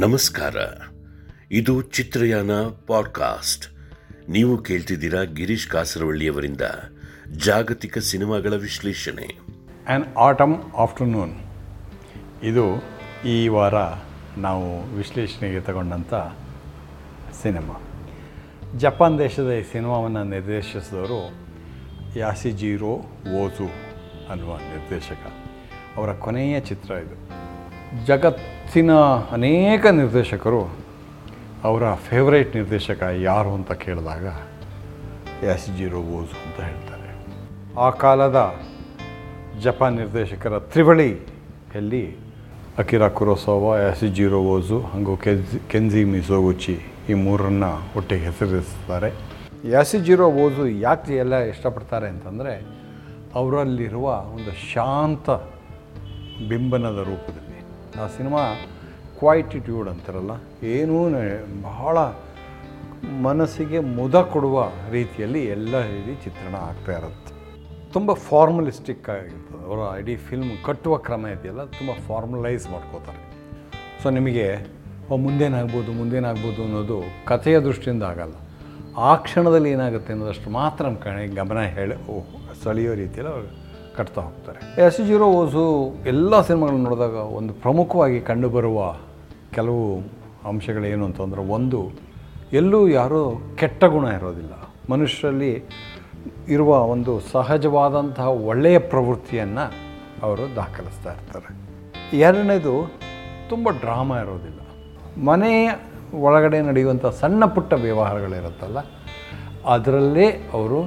ನಮಸ್ಕಾರ. ಇದು ಚಿತ್ರಯಾನ ಪಾಡ್ಕಾಸ್ಟ್. ನೀವು ಕೇಳ್ತಿದ್ದೀರಾ ಗಿರೀಶ್ ಕಾಸರವಳ್ಳಿಯವರಿಂದ ಜಾಗತಿಕ ಸಿನಿಮಾಗಳ ವಿಶ್ಲೇಷಣೆ. ಆ್ಯನ್ ಆಟಮ್ ಆಫ್ಟರ್ನೂನ್ ಇದು ಈ ವಾರ ನಾವು ವಿಶ್ಲೇಷಣೆಗೆ ತಗೊಂಡಂಥ ಸಿನಿಮಾ. ಜಪಾನ್ ದೇಶದ ಈ ಸಿನಿಮಾವನ್ನು ನಿರ್ದೇಶಿಸಿದವರು ಯಾಸಿಜೀರೋ ಓಜು ಅನ್ನುವ ನಿರ್ದೇಶಕ. ಅವರ ಕೊನೆಯ ಚಿತ್ರ ಇದು. ಜಗತ್ತಿನ ಅನೇಕ ನಿರ್ದೇಶಕರು ಅವರ ಫೇವ್ರೇಟ್ ನಿರ್ದೇಶಕ ಯಾರು ಅಂತ ಕೇಳಿದಾಗ ಎಸ್ ಜಿ ರೋಬೋಸ್ ಅಂತ ಹೇಳ್ತಾರೆ. ಆ ಕಾಲದ ಜಪಾನ್ ನಿರ್ದೇಶಕರ ತ್ರಿವಳಿಯಲ್ಲಿ ಅಕಿರಾ ಕುರೋಸೋವ ಎಸ್ ಜಿ ರೋಬೋಸು, ಹಾಗೂ ಕೆನ್ಜಿ ಕೆನ್ಜಿ ಮಿಸೋಗುಚಿ ಈ ಮೂರನ್ನು ಒಟ್ಟಿಗೆ ಹೆಸರಿಸ್ತಾರೆ. ಯಾಸಿಜಿರೋ ಓಜು ಯಾಕೆ ಎಲ್ಲ ಇಷ್ಟಪಡ್ತಾರೆ ಅಂತಂದರೆ ಅವರಲ್ಲಿರುವ ಒಂದು ಶಾಂತ ಬಿಂಬನದ ರೂಪದಲ್ಲಿ. ಆ ಸಿನಿಮಾ ಕ್ವಾಯಿಟಿಟ್ಯೂಡ್ ಅಂತಾರಲ್ಲ, ಏನೂ ಬಹಳ ಮನಸ್ಸಿಗೆ ಮುದ ಕೊಡುವ ರೀತಿಯಲ್ಲಿ ಎಲ್ಲ ರೀತಿ ಚಿತ್ರಣ ಆಗ್ತಾ ಇರುತ್ತೆ. ತುಂಬ ಫಾರ್ಮಲಿಸ್ಟಿಕ್ ಆಗಿರ್ತದೆ. ಅವರ ಇಡೀ ಫಿಲ್ಮ್ ಕಟ್ಟುವ ಕ್ರಮ ಇದೆಯಲ್ಲ ತುಂಬ ಫಾರ್ಮಲೈಸ್ ಮಾಡ್ಕೋತಾರೆ. ಸೊ ನಿಮಗೆ ಮುಂದೇನಾಗ್ಬೋದು ಮುಂದೇನಾಗ್ಬೋದು ಅನ್ನೋದು ಕಥೆಯ ದೃಷ್ಟಿಯಿಂದ ಆಗಲ್ಲ. ಆ ಕ್ಷಣದಲ್ಲಿ ಏನಾಗುತ್ತೆ ಅನ್ನೋದಷ್ಟು ಮಾತ್ರ ಗಮನ ಹೇಳಿ ಸೆಳೆಯೋ ರೀತಿಯಲ್ಲಿ ಅವರು ಕಟ್ತಾ ಹೋಗ್ತಾರೆ. ಎಸ್ ಜೀರೋ ಓಸು ಎಲ್ಲ ಸಿನಿಮಾಗಳನ್ನ ನೋಡಿದಾಗ ಒಂದು ಪ್ರಮುಖವಾಗಿ ಕಂಡುಬರುವ ಕೆಲವು ಅಂಶಗಳೇನು ಅಂತಂದ್ರೆ ಒಂದು, ಎಲ್ಲೂ ಯಾರೂ ಕೆಟ್ಟ ಗುಣ ಇರೋದಿಲ್ಲ. ಮನುಷ್ಯರಲ್ಲಿ ಇರುವ ಒಂದು ಸಹಜವಾದಂತಹ ಒಳ್ಳೆಯ ಪ್ರವೃತ್ತಿಯನ್ನು ಅವರು ದಾಖಲಿಸ್ತಾ ಇರ್ತಾರೆ. ಎರಡನೇದು, ತುಂಬ ಡ್ರಾಮಾ ಇರೋದಿಲ್ಲ. ಮನೆಯ ಒಳಗಡೆ ನಡೆಯುವಂಥ ಸಣ್ಣ ಪುಟ್ಟ ವ್ಯವಹಾರಗಳಿರುತ್ತಲ್ಲ, ಅದರಲ್ಲೇ ಅವರು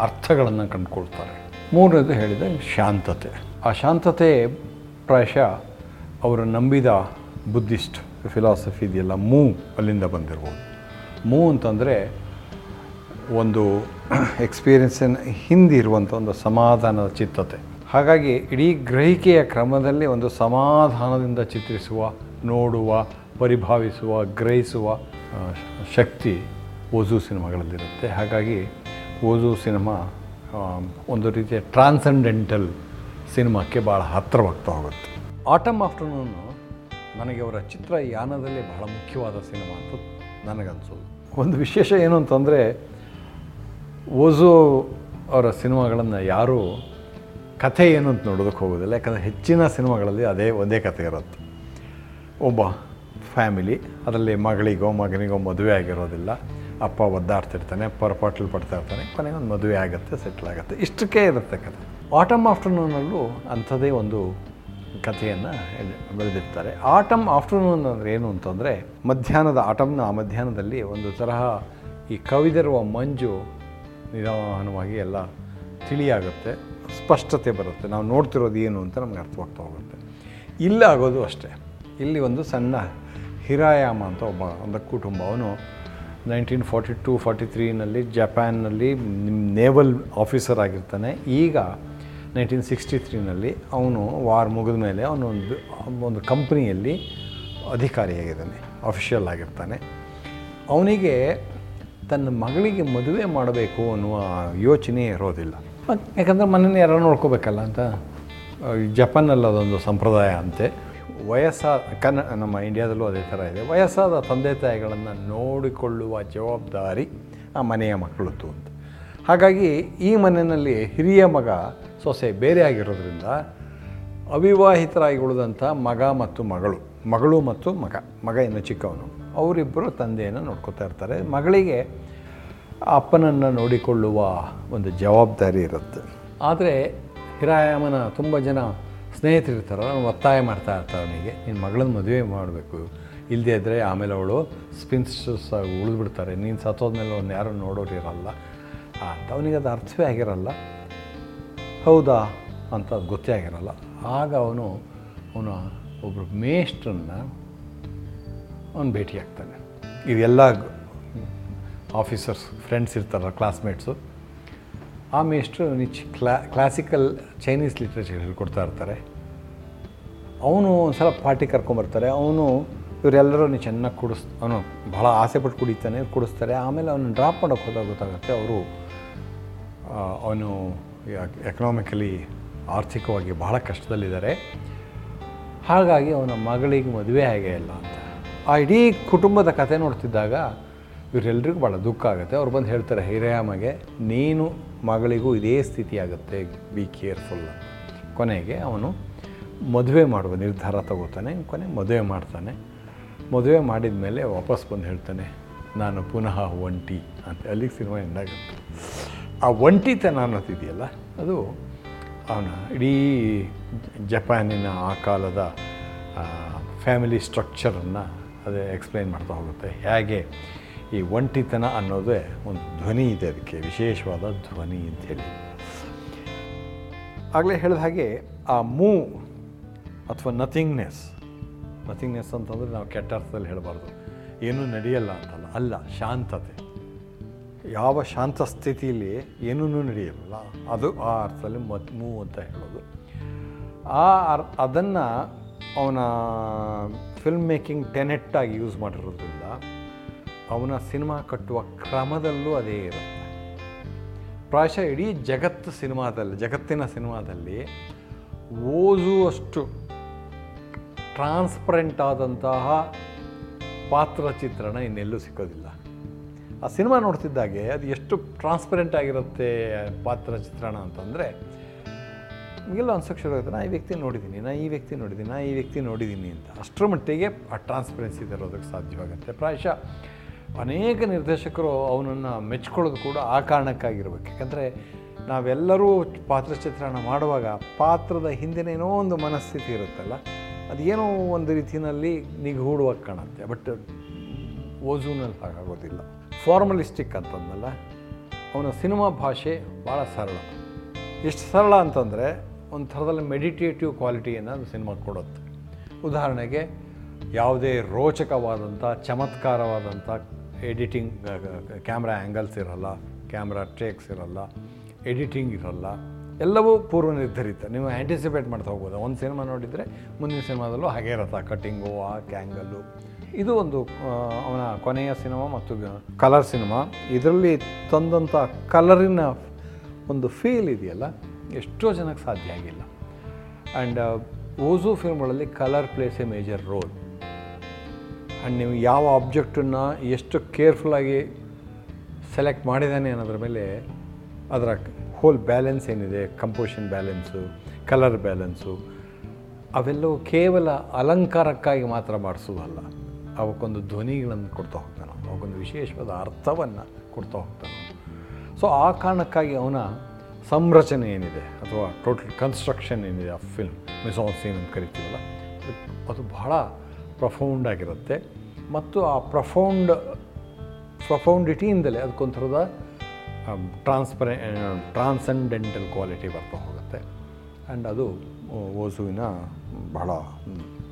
ಅರ್ಥಗಳನ್ನು ಕಂಡುಕೊಳ್ತಾರೆ. ಮೂರನೇದು ಹೇಳಿದೆ, ಶಾಂತತೆ. ಆ ಶಾಂತತೆ ಪ್ರಾಯಶಃ ಅವರು ನಂಬಿದ ಬುದ್ಧಿಸ್ಟ್ ಫಿಲಾಸಫಿ ಇದೆಯಲ್ಲ, ಮೂ ಅಲ್ಲಿಂದ ಬಂದಿರ್ಬೋದು. ಮೂ ಅಂತಂದರೆ ಒಂದು ಎಕ್ಸ್ಪೀರಿಯನ್ಸಿನ ಹಿಂದಿರುವಂಥ ಒಂದು ಸಮಾಧಾನದ ಚಿತ್ತತೆ. ಹಾಗಾಗಿ ಇಡೀ ಗ್ರಹಿಕೆಯ ಕ್ರಮದಲ್ಲಿ ಒಂದು ಸಮಾಧಾನದಿಂದ ಚಿತ್ರಿಸುವ, ನೋಡುವ, ಪರಿಭಾವಿಸುವ, ಗ್ರಹಿಸುವ ಶಕ್ತಿ ಓಜು ಸಿನಿಮಾಗಳಲ್ಲಿರುತ್ತೆ. ಹಾಗಾಗಿ ಓಜು ಸಿನಿಮಾ ಒಂದು ರೀತಿಯ ಟ್ರಾನ್ಸೆಂಡೆಂಟಲ್ ಸಿನಿಮಾಕ್ಕೆ ಭಾಳ ಹತ್ತಿರವಾಗ್ತಾ ಹೋಗುತ್ತೆ ಆಟಮ್ ಆಫ್ಟರ್ನೂನ್ ನನಗೆ ಅವರ ಚಿತ್ರ ಯಾನದಲ್ಲಿ ಬಹಳ ಮುಖ್ಯವಾದ ಸಿನಿಮಾ ಅಂತ ನನಗನ್ಸೋದು. ಒಂದು ವಿಶೇಷ ಏನು ಅಂತಂದರೆ ಓಜೋ ಅವರ ಸಿನಿಮಾಗಳನ್ನು ಯಾರೂ ಕಥೆ ಏನು ಅಂತ ನೋಡೋದಕ್ಕೆ ಹೋಗೋದಿಲ್ಲ, ಯಾಕಂದರೆ ಹೆಚ್ಚಿನ ಸಿನಿಮಾಗಳಲ್ಲಿ ಅದೇ ಒಂದೇ ಕಥೆ ಇರುತ್ತೆ. ಒಬ್ಬ ಫ್ಯಾಮಿಲಿ ಅದರಲ್ಲಿ ಮಗಳಿಗೋ ಮಗನಿಗೋ ಮದುವೆ ಆಗಿರೋದಿಲ್ಲ. ಅಪ್ಪ ಒದ್ದಾಡ್ತಿರ್ತಾನೆ, ಪರಪಾಟ್ಲು ಪಡ್ತಾ ಇರ್ತಾನೆ ಕೊನೆಗೆ ಒಂದು ಮದುವೆ ಆಗುತ್ತೆ ಸೆಟ್ಲ್ ಆಗುತ್ತೆ. ಇಷ್ಟಕ್ಕೆ ಇರುತ್ತೆ ಕತೆ ಆಟಮ್ ಆಫ್ಟರ್ನೂನಲ್ಲೂ ಅಂಥದ್ದೇ ಒಂದು ಕಥೆಯನ್ನು ಬೆಳೆದಿರ್ತಾರೆ ಆಟಮ್ ಆಫ್ಟರ್ನೂನ್ ಅಂದರೆ ಏನು ಅಂತಂದರೆ, ಮಧ್ಯಾಹ್ನದ ಆಟಮ್ನ ಆ ಮಧ್ಯಾಹ್ನದಲ್ಲಿ ಒಂದು ತರಹ ಈ ಕವಿದಿರುವ ಮಂಜು ನಿಧಾನವಾಗಿ ಎಲ್ಲ ತಿಳಿಯಾಗುತ್ತೆ, ಸ್ಪಷ್ಟತೆ ಬರುತ್ತೆ. ನಾವು ನೋಡ್ತಿರೋದು ಏನು ಅಂತ ನಮ್ಗೆ ಅರ್ಥವಾಗ್ತಾ ಹೋಗುತ್ತೆ. ಇಲ್ಲಾಗೋದು ಅಷ್ಟೇ. ಇಲ್ಲಿ ಒಂದು ಸಣ್ಣ ಹಿರಾಯಾಮ ಅಂತ ಒಬ್ಬ, ಒಂದು ಕುಟುಂಬ. ಅವನು ನೈನ್ಟೀನ್ ಫಾರ್ಟಿ ಟು ಫಾರ್ಟಿ ತ್ರೀನಲ್ಲಿ ಜಪಾನ್ನಲ್ಲಿ ನೇವಲ್ ಆಫೀಸರ್ ಆಗಿರ್ತಾನೆ. ಈಗ ನೈನ್ಟೀನ್ ಸಿಕ್ಸ್ಟಿ ತ್ರೀನಲ್ಲಿ ಅವನು ವಾರ್ ಮುಗಿದ ಮೇಲೆ ಅವನು ಒಂದು ಒಂದು ಕಂಪ್ನಿಯಲ್ಲಿ ಅಧಿಕಾರಿಯಾಗಿದ್ದಾನೆ ಅಫಿಷಿಯಲ್ ಆಗಿರ್ತಾನೆ. ಅವನಿಗೆ ತನ್ನ ಮಗಳಿಗೆ ಮದುವೆ ಮಾಡಬೇಕು ಅನ್ನುವ ಯೋಚನೆ ಇರೋದಿಲ್ಲ. ಯಾಕಂದರೆ ಮನೇನ ಯಾರೋ ನೋಡ್ಕೋಬೇಕಲ್ಲ ಅಂತ. ಜಪಾನಲ್ಲಿ ಅದೊಂದು ಸಂಪ್ರದಾಯ ಅಂತೆ. ವಯಸ್ಸಾದ ಕನ್ನ ನಮ್ಮ ಇಂಡಿಯಾದಲ್ಲೂ ಅದೇ ಥರ ಇದೆ. ವಯಸ್ಸಾದ ತಂದೆ ತಾಯಿಗಳನ್ನು ನೋಡಿಕೊಳ್ಳುವ ಜವಾಬ್ದಾರಿ ಆ ಮನೆಯ ಮಕ್ಕಳದ್ದು ಅಂತ. ಹಾಗಾಗಿ ಈ ಮನೆಯಲ್ಲಿ ಹಿರಿಯ ಮಗ ಸೊಸೆ ಬೇರೆ ಆಗಿರೋದ್ರಿಂದ ಅವಿವಾಹಿತರಾಗಿ ಉಳಿದಂಥ ಮಗ ಮತ್ತು ಮಗಳು ಮಗಳು ಮತ್ತು ಮಗ ಮಗ ಇನ್ನು ಚಿಕ್ಕವನು. ಅವರಿಬ್ಬರು ತಂದೆಯನ್ನು ನೋಡ್ಕೋತಾ ಇರ್ತಾರೆ. ಮಗಳಿಗೆ ಅಪ್ಪನನ್ನು ನೋಡಿಕೊಳ್ಳುವ ಒಂದು ಜವಾಬ್ದಾರಿ ಇರುತ್ತೆ. ಆದರೆ ಹಿರಾಯಾಮನ ತುಂಬ ಜನ ಸ್ನೇಹಿತರಿರ್ತಾರೆ ನಾನು ಒತ್ತಾಯ ಮಾಡ್ತಾ ಇರ್ತಾರೆ ಅವನಿಗೆ ನಿನ್ನ ಮಗಳನ್ನ ಮದುವೆ ಮಾಡಬೇಕು. ಇಲ್ಲದೇ ಇದ್ದರೆ ಆಮೇಲೆ ಅವಳು ಸ್ಪಿನ್ಸ್ಟರ್ಸ್ ಉಳಿದ್ಬಿಡ್ತಾರೆ. ನೀನು ಸತ್ತೋದ್ಮೇಲೆ ಅವ್ನು ಯಾರು ನೋಡೋರು ಇರಲ್ಲ. ಅಂತ ಅವನಿಗೆ ಅದು ಅರ್ಥವೇ ಆಗಿರಲ್ಲ. ಹೌದಾ? ಅಂತ ಗೊತ್ತೇ ಆಗಿರಲ್ಲ. ಆಗ ಅವನು ಅವನು ಒಬ್ಬರು ಮೇಷ್ಟ್ರನ್ನ ಅವನು ಭೇಟಿಯಾಗ್ತಾನೆ. ಇದೆಲ್ಲ ಆಫೀಸರ್ಸ್, ಫ್ರೆಂಡ್ಸ್ ಇರ್ತಾರಲ್ಲ, ಕ್ಲಾಸ್ಮೇಟ್ಸು. ಆ ಮೇಷ್ಟ್ರು ನಿಚ್ ಕ್ಲಾ ಕ್ಲಾಸಿಕಲ್ ಚೈನೀಸ್ ಲಿಟ್ರೇಚರ್ ಹೇಳ್ಕೊಡ್ತಾ ಇರ್ತಾರೆ. ಅವನು ಒಂದು ಸಲ ಪಾರ್ಟಿ ಕರ್ಕೊಂಬರ್ತಾರೆ. ಅವನು ಇವರೆಲ್ಲರೂ ಚೆನ್ನಾಗಿ ಕುಡಿಸ್, ಅವನು ಭಾಳ ಆಸೆ ಪಟ್ಟು ಕುಡಿತಾನೆ, ಕುಡಿಸ್ತಾರೆ. ಆಮೇಲೆ ಅವನು ಡ್ರಾಪ್ ಮಾಡೋಕ್ಕೆ ಹೋದಾಗ ಗೊತ್ತಾಗುತ್ತೆ ಅವರು ಅವನು ಎಕನಾಮಿಕಲಿ ಆರ್ಥಿಕವಾಗಿ ಬಹಳ ಕಷ್ಟದಲ್ಲಿದ್ದಾರೆ. ಹಾಗಾಗಿ ಅವನ ಮಗಳಿಗೆ ಮದುವೆ ಆಗೇ ಇಲ್ಲ ಅಂತ. ಆ ಇಡೀ ಕುಟುಂಬದ ಕತೆ ನೋಡ್ತಿದ್ದಾಗ ಇವರೆಲ್ರಿಗೂ ಭಾಳ ದುಃಖ ಆಗುತ್ತೆ. ಅವ್ರು ಬಂದು ಹೇಳ್ತಾರೆ, ಹಿರಿಯಮ್ಮಗೆ ನೀನು ಮಗಳಿಗೂ ಇದೇ ಸ್ಥಿತಿ ಆಗುತ್ತೆ. ಬಿ ಕೇರ್ಫುಲ್ ಕೊನೆಗೆ ಅವನು ಮದುವೆ ಮಾಡುವ ನಿರ್ಧಾರ ತಗೋತಾನೆ, ಕೊನೆ ಮದುವೆ ಮಾಡ್ತಾನೆ. ಮದುವೆ ಮಾಡಿದ ಮೇಲೆ ವಾಪಸ್ ಬಂದು ಹೇಳ್ತಾನೆ, ನಾನು ಪುನಃ ಒಂಟಿ ಅಂತ. ಅಲ್ಲಿಗೆ ಸಿನಿಮಾ ಎಂಡಾಗುತ್ತೆ ಆ ಒಂಟಿತನ ಅನ್ನೋದಿದೆಯಲ್ಲ, ಅದು ಅವನ ಇಡೀ ಜಪಾನಿನ ಆ ಕಾಲದ ಫ್ಯಾಮಿಲಿ ಸ್ಟ್ರಕ್ಚರನ್ನು ಅದೇ ಎಕ್ಸ್ಪ್ಲೈನ್ ಮಾಡ್ತಾ ಹೋಗುತ್ತೆ. ಹೇಗೆ ಈ ಒಂಟಿತನ ಅನ್ನೋದೇ ಒಂದು ಧ್ವನಿ ಇದೆ ಅದಕ್ಕೆ, ವಿಶೇಷವಾದ ಧ್ವನಿ ಅಂತ ಹೇಳಿ. ಆಗಲೇ ಹೇಳಿದ ಹಾಗೆ ಆ ಮೂ ಅಥವಾ ನಥಿಂಗ್ನೆಸ್ ನಥಿಂಗ್ನೆಸ್ ಅಂತಂದರೆ ನಾವು ಕೆಟ್ಟ ಅರ್ಥದಲ್ಲಿ ಹೇಳಬಾರ್ದು. ಏನೂ ನಡೆಯಲ್ಲ ಅಂತಲ್ಲ, ಅಲ್ಲ, ಶಾಂತತೆ. ಯಾವ ಶಾಂತ ಸ್ಥಿತಿಯಲ್ಲಿ ಏನೂ ನಡೆಯಲ್ಲ, ಅದು ಆ ಅರ್ಥದಲ್ಲಿ ಮತ್ ಮೂ ಅಂತ ಹೇಳೋದು. ಆ ಅರ್, ಅದನ್ನು ಅವನ ಫಿಲ್ಮ್ ಮೇಕಿಂಗ್ ಟೆನೆಟ್ಟಾಗಿ ಯೂಸ್ ಮಾಡಿರೋದ್ರಿಂದ ಅವನ ಸಿನಿಮಾ ಕಟ್ಟುವ ಕ್ರಮದಲ್ಲೂ ಅದೇ ಇರುತ್ತೆ. ಪ್ರಾಯಶಃ ಇಡೀ ಜಗತ್ತು ಸಿನಿಮಾದಲ್ಲಿ, ಜಗತ್ತಿನ ಸಿನಿಮಾದಲ್ಲಿ ಓದುವಷ್ಟು ಟ್ರಾನ್ಸ್ಪರೆಂಟ್ ಆದಂತಹ ಪಾತ್ರ ಚಿತ್ರಣ ಇನ್ನೆಲ್ಲೂ ಸಿಕ್ಕೋದಿಲ್ಲ. ಆ ಸಿನಿಮಾ ನೋಡ್ತಿದ್ದಾಗೆ ಅದು ಎಷ್ಟು ಟ್ರಾನ್ಸ್ಪರೆಂಟ್ ಆಗಿರುತ್ತೆ ಪಾತ್ರ ಚಿತ್ರಣ ಅಂತಂದರೆ ಎಲ್ಲ ಅನ್ಸೋಕ್ಕೆ ಶುರು ಆಗುತ್ತೆ ನಾ ಈ ವ್ಯಕ್ತಿ ನೋಡಿದ್ದೀನಿ ನಾ ಈ ವ್ಯಕ್ತಿ ನೋಡಿದ್ದೀನಿ ನಾ ಈ ವ್ಯಕ್ತಿ ನೋಡಿದ್ದೀನಿ ಅಂತ ಅಷ್ಟರ ಮಟ್ಟಿಗೆ ಆ ಟ್ರಾನ್ಸ್ಪರೆನ್ಸಿ ತರೋದಕ್ಕೆ ಸಾಧ್ಯವಾಗುತ್ತೆ. ಪ್ರಾಯಶಃ ಅನೇಕ ನಿರ್ದೇಶಕರು ಅವನನ್ನು ಮೆಚ್ಕೊಳ್ಳೋದು ಕೂಡ ಆ ಕಾರಣಕ್ಕಾಗಿರ್ಬೇಕು. ಯಾಕಂದರೆ ನಾವೆಲ್ಲರೂ ಪಾತ್ರ ಚಿತ್ರಣ ಮಾಡುವಾಗ ಪಾತ್ರದ ಹಿಂದಿನೇನೋ ಒಂದು ಮನಸ್ಥಿತಿ ಇರುತ್ತಲ್ಲ ಅದೇನೋ ಒಂದು ರೀತಿಯಲ್ಲಿ ನಿಗೂಢವಾಗಿ ಕಾಣುತ್ತೆ. ಬಟ್ ಓಝೂನಲ್ಲಿ ಹಾಗಾಗೋದಿಲ್ಲ. ಫಾರ್ಮಲಿಸ್ಟಿಕ್ ಅಂತಂದಲ್ಲ, ಅವನ ಸಿನಿಮಾ ಭಾಷೆ ಭಾಳ ಸರಳ. ಎಷ್ಟು ಸರಳ ಅಂತಂದರೆ ಒಂದು ಥರದಲ್ಲಿ ಮೆಡಿಟೇಟಿವ್ ಕ್ವಾಲಿಟಿಯನ್ನು ಅದು ಸಿನಿಮಾ ಕೊಡುತ್ತೆ. ಉದಾಹರಣೆಗೆ ಯಾವುದೇ ರೋಚಕವಾದಂಥ, ಚಮತ್ಕಾರವಾದಂಥ ಎಡಿಟಿಂಗ್ ಕ್ಯಾಮ್ರಾ ಆ್ಯಂಗಲ್ಸ್ ಇರಲ್ಲ, ಕ್ಯಾಮ್ರಾ ಟ್ರೇಕ್ಸ್ ಇರಲ್ಲ, ಎಡಿಟಿಂಗ್ ಇರಲ್ಲ, ಎಲ್ಲವೂ ಪೂರ್ವ ನಿರ್ಧರಿತ. ನೀವು ಆ್ಯಂಟಿಸಿಪೇಟ್ ಮಾಡ್ತಾ ಹೋಗ್ಬೋದು. ಒಂದು ಸಿನಿಮಾ ನೋಡಿದರೆ ಮುಂದಿನ ಸಿನಿಮಾದಲ್ಲೂ ಹಾಗೆ ಇರುತ್ತೆ. ಕಟ್ಟಿಂಗು ಆ ಕ್ಯಾಂಗಲ್ಲು ಇದು ಒಂದು ಅವನ ಕೊನೆಯ ಸಿನಿಮಾ ಮತ್ತು ಕಲರ್ ಸಿನಿಮಾ. ಇದರಲ್ಲಿ ತಂದಂಥ ಕಲರಿನ ಒಂದು ಫೀಲ್ ಇದೆಯಲ್ಲ, ಎಷ್ಟೋ ಜನಕ್ಕೆ ಸಾಧ್ಯ ಆಗಿಲ್ಲ. And Ozu ಫಿಲ್ಮ್ಗಳಲ್ಲಿ colour plays a major role and ನೀವು ಯಾವ ಆಬ್ಜೆಕ್ಟನ್ನು ಎಷ್ಟು ಕೇರ್ಫುಲ್ಲಾಗಿ ಸೆಲೆಕ್ಟ್ ಮಾಡಿದ್ದಾನೆ ಅನ್ನೋದ್ರ ಮೇಲೆ ಅದರ ಹೋಲ್ ಬ್ಯಾಲೆನ್ಸ್ ಏನಿದೆ? ಕಂಪೋಷನ್ ಬ್ಯಾಲೆನ್ಸು ಕಲರ್ ಬ್ಯಾಲೆನ್ಸು ಅವೆಲ್ಲವೂ ಕೇವಲ ಅಲಂಕಾರಕ್ಕಾಗಿ ಮಾತ್ರ ಮಾಡಿಸೋದಲ್ಲ. ಅವಕ್ಕೊಂದು ಧ್ವನಿಗಳನ್ನು ಕೊಡ್ತಾ ಹೋಗ್ತಾನೆ, ಅವಕ್ಕೊಂದು ವಿಶೇಷವಾದ ಅರ್ಥವನ್ನು ಕೊಡ್ತಾ ಹೋಗ್ತಾನೆ. ಸೊ ಆ ಕಾರಣಕ್ಕಾಗಿ ಅವನ ಸಂರಚನೆ ಏನಿದೆ? ಅಥವಾ ಟೋಟಲ್ ಕನ್ಸ್ಟ್ರಕ್ಷನ್ ಏನಿದೆ ಆ ಫಿಲ್ಮ್ ಮಿಸಾನ್ಸೀನ್ ಅಂತ ಕರಿತೀವಲ್ಲ? ಅದು ಬಹಳ ಪ್ರಫೌಂಡ್ ಆಗಿರುತ್ತೆ ಮತ್ತು ಆ ಪ್ರಫೌಂಡ್, ಪ್ರಫೌಂಡಿಟಿಯಿಂದಲೇ ಅದಕ್ಕೊಂಥರದ ಟ್ರಾನ್ಸ್ಪರೆ ಟ್ರಾನ್ಸೆಂಡೆಂಟಲ್ ಕ್ವಾಲಿಟಿ ಬರ್ತಾ ಹೋಗುತ್ತೆ. ಆ್ಯಂಡ್ ಅದು ಓಸುವಿನ ಬಹಳ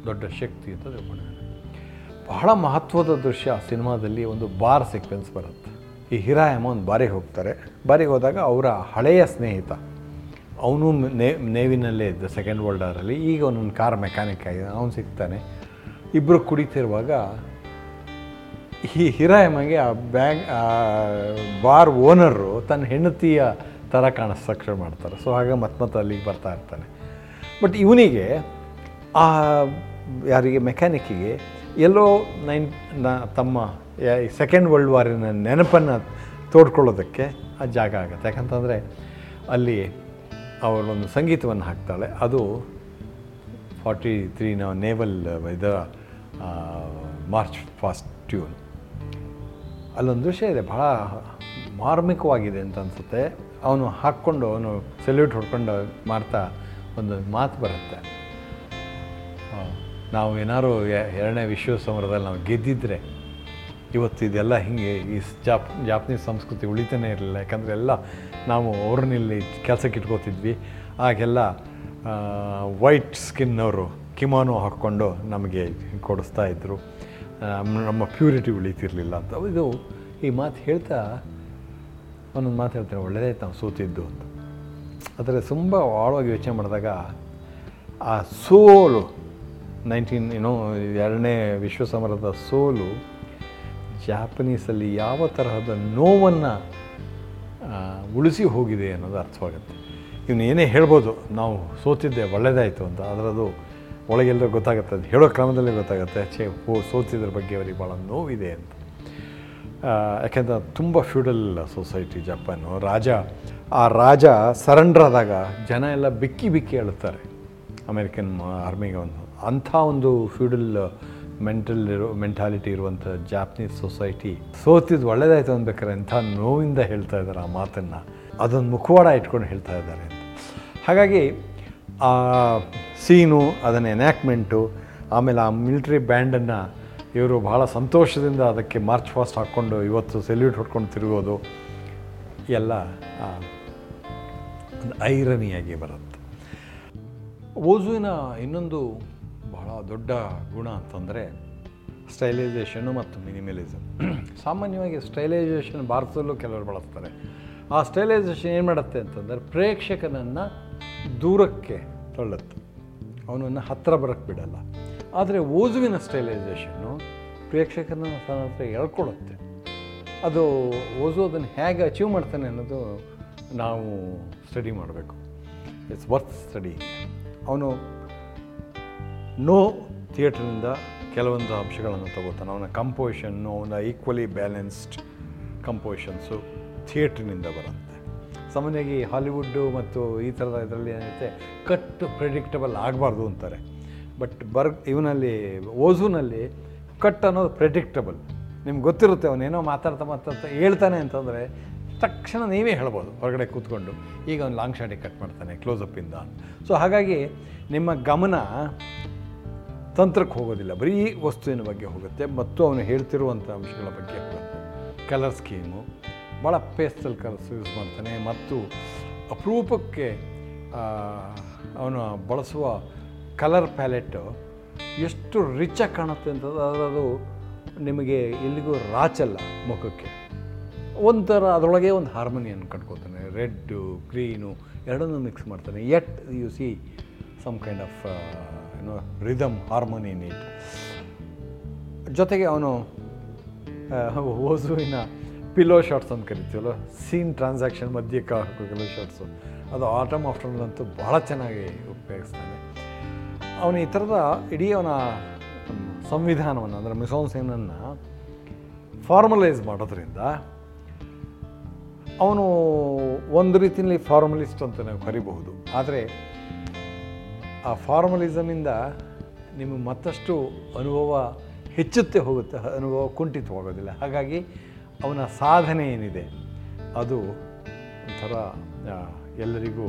ದೊಡ್ಡ ಶಕ್ತಿ ಅಂತ ತಿಳ್ಕೊಂಡಿದ್ದೇನೆ. ಬಹಳ ಮಹತ್ವದ ದೃಶ್ಯ ಆ ಸಿನಿಮಾದಲ್ಲಿ ಒಂದು ಬಾರ್ ಸೀಕ್ವೆನ್ಸ್ ಬರುತ್ತೆ. ಈ ಹಿರಾ ಒಂದು ಬಾರಿಗೆ ಹೋಗ್ತಾರೆ. ಬಾರಿಗೆ ಹೋದಾಗ ಅವರ ಹಳೆಯ ಸ್ನೇಹಿತ, ಅವನು ನೇವಿನಲ್ಲೇ ಇದ್ದ ಸೆಕೆಂಡ್ ವರ್ಲ್ಡ್ ವಾರಲ್ಲಿ ಈಗ ಅವನೊಂದು ಕಾರ್ ಮೆಕ್ಯಾನಿಕ್ ಆಗಿದೆ ಅವನು ಸಿಗ್ತಾನೆ. ಇಬ್ಬರು ಕುಡಿತಿರುವಾಗ ಈ ಹಿರಾಯಮ್ಮಗೆ ಆ ಬ್ಯಾಂಕ್ ಬಾರ್ ಓನರು ತನ್ನ ಹೆಂಡತಿಯ ಥರ ಕಾಣಿಸ್ತಕ್ಷ ಮಾಡ್ತಾರೆ. ಸೊ ಹಾಗೆ ಮತ್ತೆ ಮತ್ತೆ ಅಲ್ಲಿಗೆ ಬರ್ತಾ ಇರ್ತಾನೆ. ಬಟ್ ಇವನಿಗೆ ಆ ಯಾರಿಗೆ, ಮೆಕ್ಯಾನಿಕ್ಕಿಗೆ ಎಲ್ಲೋ ನೈನ್ ತಮ್ಮ ಸೆಕೆಂಡ್ ವರ್ಲ್ಡ್ ವಾರಿನ ನೆನಪನ್ನು ತೋಡ್ಕೊಳ್ಳೋದಕ್ಕೆ ಆ ಜಾಗ ಆಗುತ್ತೆ. ಯಾಕಂತಂದರೆ ಅಲ್ಲಿ ಅವಳೊಂದು ಸಂಗೀತವನ್ನು ಹಾಕ್ತಾಳೆ. ಅದು ಫಾರ್ಟಿ ತ್ರೀ ನಾವು ನೇವಲ್ ಇದರ ಮಾರ್ಚ್ ಫಾಸ್ಟ್ ಟ್ಯೂನ್ ಅಲ್ಲೊಂದು ದೃಶ್ಯ ಇದೆ, ಬಹಳ ಮಾರ್ಮಿಕವಾಗಿದೆ ಅಂತ ಅನಿಸುತ್ತೆ. ಅವನು ಹಾಕ್ಕೊಂಡು, ಅವನು ಸೆಲ್ಯೂಟ್ ಹೊಡ್ಕೊಂಡು ಮಾಡ್ತಾ ಒಂದು ಮಾತು ಬರುತ್ತೆ. ನಾವು ಏನಾದ್ರು ಎರಡನೇ ವಿಶ್ವ ಸಮರದಲ್ಲಿ ನಾವು ಗೆದ್ದಿದ್ರೆ, ಇವತ್ತು ಇದೆಲ್ಲ ಹಿಂಗೆ ಈ ಜಾಪ್, ಜಾಪನೀಸ್ ಸಂಸ್ಕೃತಿ ಉಳಿತಾನೆ ಇರಲಿಲ್ಲ. ಯಾಕಂದರೆ ಎಲ್ಲ ನಾವು ಅವ್ರನ್ನಿಲ್ಲಿ ಕೆಲಸಕ್ಕೆ ಇಟ್ಕೋತಿದ್ವಿ. ಆಗೆಲ್ಲ ವೈಟ್ ಸ್ಕಿನ್ನವರು ಕಿಮಾನು ಹಾಕ್ಕೊಂಡು ನಮಗೆ ಕೊಡಿಸ್ತಾ ಇದ್ದರು ನಮ್ಮ- ಪ್ಯೂರಿಟಿ ಉಳಿತಿರಲಿಲ್ಲ ಅಂತ. ಇದು ಈ ಮಾತು ಹೇಳ್ತಾ ಒಂದೊಂದು ಮಾತು ಹೇಳ್ತೇನೆ ಒಳ್ಳೆಯದೇ ನಾವು ಸೋತಿದ್ದು ಅಂತ. ಆದರೆ ತುಂಬ ಆಳವಾಗಿ ಯೋಚನೆ ಮಾಡಿದಾಗ ಆ ಸೋಲು ನೈನ್ಟೀನ್ ಏನೋ ಎರಡನೇ ವಿಶ್ವ ಸಮರದ ಸೋಲು ಜಾಪನೀಸಲ್ಲಿ ಯಾವ ತರಹದ ನೋವನ್ನು ಉಳಿಸಿ ಹೋಗಿದೆ ಅನ್ನೋದು ಅರ್ಥವಾಗುತ್ತೆ. ಇವನು ಏನೇ ಹೇಳ್ಬೋದು, ನಾವು ಸೋತಿದ್ದೆ ಒಳ್ಳೆಯದಾಯಿತು ಅಂತ. ಅದರದು ಒಳಗೆಲ್ಲರೂ ಗೊತ್ತಾಗುತ್ತೆ, ಅದು ಹೇಳೋ ಕ್ರಮದಲ್ಲೇ ಗೊತ್ತಾಗುತ್ತೆ, ಛೇ ಓ ಸೋತಿದ್ರ ಬಗ್ಗೆ ಅವರಿಗೆ ಭಾಳ ನೋವಿದೆ ಅಂತ. ಯಾಕೆಂದ್ರೆ ತುಂಬ ಫ್ಯೂಡಲ್ ಸೊಸೈಟಿ ಜಪಾನು. ರಾಜ, ಆ ರಾಜ ಸರೆಂಡರ್ ಆದಾಗ ಜನ ಎಲ್ಲ ಬಿಕ್ಕಿ ಬಿಕ್ಕಿ ಹೇಳುತ್ತಾರೆ ಅಮೇರಿಕನ್ ಆರ್ಮಿಗೆ ಒಂದು. ಅಂಥ ಒಂದು ಫ್ಯೂಡಲ್ ಮೆಂಟಲ್ ಇರೋ, ಮೆಂಟಾಲಿಟಿ ಇರುವಂಥ ಜಾಪನೀಸ್ ಸೊಸೈಟಿ ಸೋತಿದ್ದು ಒಳ್ಳೇದಾಯ್ತು ಅನ್ಬೇಕಾದ್ರೆ ಎಂಥ ನೋವಿಂದ ಹೇಳ್ತಾ ಇದ್ದಾರೆ ಆ ಮಾತನ್ನು. ಅದೊಂದು ಮುಖವಾಡ ಇಟ್ಕೊಂಡು ಹೇಳ್ತಾ ಇದ್ದಾರೆ ಹಾಗಾಗಿ ಆ ಸೀನು, ಅದನ್ನ ಎನ್ಯಾಕ್ಮೆಂಟು ಆಮೇಲೆ ಆ ಮಿಲಿಟ್ರಿ ಬ್ಯಾಂಡನ್ನು ಇವರು ಭಾಳ ಸಂತೋಷದಿಂದ ಅದಕ್ಕೆ ಮಾರ್ಚ್ ಫಾಸ್ಟ್ ಹಾಕ್ಕೊಂಡು ಇವತ್ತು ಸೆಲ್ಯೂಟ್ ಹೊಡ್ಕೊಂಡು ತಿರುಗೋದು, ಎಲ್ಲ ಒಂದು ಐರನಿಯಾಗಿ ಬರುತ್ತೆ. ಓಜುವಿನ ಇನ್ನೊಂದು ಬಹಳ ದೊಡ್ಡ ಗುಣ ಅಂತಂದರೆ ಸ್ಟೈಲೈಸೇಷನು ಮತ್ತು ಮಿನಿಮಲಿಸಮ್ ಸಾಮಾನ್ಯವಾಗಿ ಸ್ಟೈಲೈಸೇಷನ್ ಭಾರತದಲ್ಲೂ ಕೆಲವರು ಬಳಸ್ತಾರೆ. ಆ ಸ್ಟೈಲೈಸೇಷನ್ ಏನು ಮಾಡುತ್ತೆ ಅಂತಂದರೆ ಪ್ರೇಕ್ಷಕನನ್ನು ದೂರಕ್ಕೆ ತಳ್ಳುತ್ತೆ. ಅವನನ್ನು ಹತ್ತಿರ ಬರೋಕ್ಕೆ ಬಿಡಲ್ಲ. ಆದರೆ ಓಜುವಿನ ಸ್ಟೈಲೈಸೇಷನ್ನು ಪ್ರೇಕ್ಷಕನ ತನ್ನ ಹತ್ರ ಎಳ್ಕೊಳ್ಳುತ್ತೆ ಅದು ಓಜು ಅದನ್ನು ಹೇಗೆ ಅಚೀವ್ ಮಾಡ್ತಾನೆ ಅನ್ನೋದು ನಾವು ಸ್ಟಡಿ ಮಾಡಬೇಕು. ಇಟ್ಸ್ ವರ್ತ್ ಸ್ಟಡಿ ಅವನು ನೋ ಥಿಯೇಟ್ರಿಂದ ಕೆಲವೊಂದು ಅಂಶಗಳನ್ನು ತಗೋತಾನೆ. ಅವನ ಕಂಪೋಸಿಷನ್ನು ಅವನ ಈಕ್ವಲಿ ಬ್ಯಾಲೆನ್ಸ್ಡ್ ಕಂಪೋಸಿಷನ್ಸು ಥಿಯೇಟ್ರಿನಿಂದ ಬರುತ್ತೆ. ಸಾಮಾನ್ಯವಾಗಿ ಹಾಲಿವುಡ್ಡು ಮತ್ತು ಈ ಥರದ ಇದರಲ್ಲಿ ಏನಿರುತ್ತೆ ಕಟ್ ಪ್ರೆಡಿಕ್ಟಬಲ್ ಆಗಬಾರ್ದು ಅಂತಾರೆ. ಬಟ್ ಬರ್, ಇವನಲ್ಲಿ, ಓಝೂನಲ್ಲಿ ಕಟ್ ಅನ್ನೋದು ಪ್ರೆಡಿಕ್ಟಬಲ್ ನಿಮ್ಗೆ ಗೊತ್ತಿರುತ್ತೆ ಅವನೇನೋ ಮಾತಾಡ್ತಾ ಮಾತಾಡ್ತಾ ಹೇಳ್ತಾನೆ ಅಂತಂದರೆ ತಕ್ಷಣ ನೀವೇ ಹೇಳ್ಬೋದು ಹೊರಗಡೆ ಕೂತ್ಕೊಂಡು, ಈಗ ಅವ್ನು ಲಾಂಗ್ ಶಾಟಿಗೆ ಕಟ್ ಮಾಡ್ತಾನೆ ಕ್ಲೋಸಪ್ಪಿಂದ ಸೊ ಹಾಗಾಗಿ ನಿಮ್ಮ ಗಮನ ತಂತ್ರಕ್ಕೆ ಹೋಗೋದಿಲ್ಲ, ಬರೀ ವಸ್ತುವಿನ ಬಗ್ಗೆ ಹೋಗುತ್ತೆ ಮತ್ತು ಅವನು ಹೇಳ್ತಿರುವಂಥ ಅಂಶಗಳ ಬಗ್ಗೆ ಕಲರ್ ಸ್ಕೀಮು ಭಾಳ ಪೇಸ್ಟಲ್ ಕಲರ್ಸ್ ಯೂಸ್ ಮಾಡ್ತಾನೆ ಮತ್ತು ಅಪರೂಪಕ್ಕೆ ಅವನು ಬಳಸುವ ಕಲರ್ ಪ್ಯಾಲೆಟ್ಟು ಎಷ್ಟು ರಿಚಾಗಿ ಕಾಣುತ್ತೆ ಅಂತಂದ್ರೆ ಅದರದು ನಿಮಗೆ ಎಲ್ಲಿಗೂ ರಾಚಲ್ಲ ಮುಖಕ್ಕೆ. ಒಂಥರ ಅದರೊಳಗೆ ಒಂದು ಹಾರ್ಮೋನಿಯನ್ ಕಟ್ಕೋತಾನೆ, ರೆಡ್ಡು, ಗ್ರೀನು ಎರಡನ್ನೂ ಮಿಕ್ಸ್ ಮಾಡ್ತಾನೆ. At you see some kind of ಏನೋ ರಿದಮ್ ಹಾರ್ಮೋನಿಯನ್ ಇಟ್ ಜೊತೆಗೆ ಅವನು ಓಸುವಿನ ಪಿಲೋ ಶಾರ್ಟ್ಸ್ ಅಂತ ಕರಿತೀವಲ್ಲ ಸೀನ್ ಟ್ರಾನ್ಸಾಕ್ಷನ್ ಮಧ್ಯೆ ಹಾಕೋ ಶಾರ್ಟ್ಸು ಅದು ಆಟಮ್ ಆಫ್ಟರ್ನೂನ್ ಅಂತೂ ಭಾಳ ಚೆನ್ನಾಗಿ ಉಪಯೋಗಿಸ್ತಾನೆ. ಅವನು ಈ ಥರದ ಇಡೀ ಅವನ ಸಂವಿಧಾನವನ್ನು, ಅಂದರೆ ಮಿಸೋನ್ಸೇನನ್ನು ಫಾರ್ಮಲೈಸ್ ಮಾಡೋದ್ರಿಂದ ಅವನು ಒಂದು ರೀತಿಯಲ್ಲಿ ಫಾರ್ಮಲಿಸ್ಟ್ ಅಂತ ನಾವು ಕರಿಬಹುದು. ಆದರೆ ಆ ಫಾರ್ಮಲಿಸಮಿಂದ ನಿಮಗೆ ಮತ್ತಷ್ಟು ಅನುಭವ ಹೆಚ್ಚುತ್ತೆ ಹೋಗುತ್ತೆ, ಅನುಭವ ಕುಂಠಿತವಾಗೋದಿಲ್ಲ. ಹಾಗಾಗಿ ಅವನ ಸಾಧನೆ ಏನಿದೆ, ಅದು ಒಂಥರ ಎಲ್ಲರಿಗೂ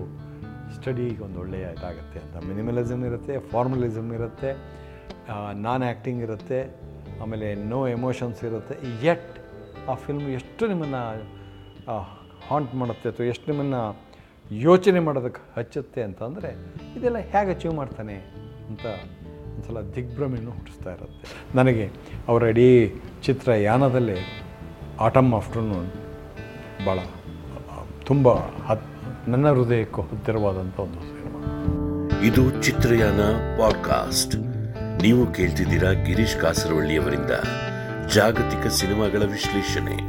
ಸ್ಟಡಿಗೆ ಒಂದು ಒಳ್ಳೆಯ ಇದಾಗುತ್ತೆ ಅಂತ. ಮಿನಿಮಲಿಸಮ್ ಇರುತ್ತೆ ಫಾರ್ಮಲಿಸಮ್ ಇರುತ್ತೆ ನಾನ್ ಆ್ಯಕ್ಟಿಂಗ್ ಇರುತ್ತೆ, ಆಮೇಲೆ ನೋ ಎಮೋಷನ್ಸ್ ಇರುತ್ತೆ. ಎಟ್ ಆ ಫಿಲ್ಮ್ ಎಷ್ಟು ನಿಮ್ಮನ್ನು ಹಾಂಟ್ ಮಾಡುತ್ತೆ ಅಥವಾ ಎಷ್ಟು ನಿಮ್ಮನ್ನು ಯೋಚನೆ ಮಾಡೋದಕ್ಕೆ ಹಚ್ಚುತ್ತೆ ಅಂತಂದರೆ, ಇದೆಲ್ಲ ಹೇಗೆ ಅಚೀವ್ ಮಾಡ್ತಾನೆ ಅಂತ ಒಂದ್ಸಲ ದಿಗ್ಭ್ರಮೆಯನ್ನು ಹುಟ್ಟಿಸ್ತಾ ಇರುತ್ತೆ. ನನಗೆ ಅವರ ಇಡೀ ಚಿತ್ರ ಯಾನದಲ್ಲೇ ಆಟಮ್ ಆಫ್ಟರ್ನೂನ್ ಭಾಳ ತುಂಬ ಹತ್, ನನ್ನ ಹೃದಯಕ್ಕೂ ಹತ್ತಿರವಾದಂಥ ಒಂದು ಸಿನಿಮಾ. ಇದು ಚಿತ್ರಯಾನ ಪಾಡ್ಕಾಸ್ಟ್. ನೀವು ಕೇಳ್ತಿದ್ದೀರಾ ಗಿರೀಶ್ ಕಾಸರವಳ್ಳಿಯವರಿಂದ ಜಾಗತಿಕ ಸಿನಿಮಾಗಳ ವಿಶ್ಲೇಷಣೆ.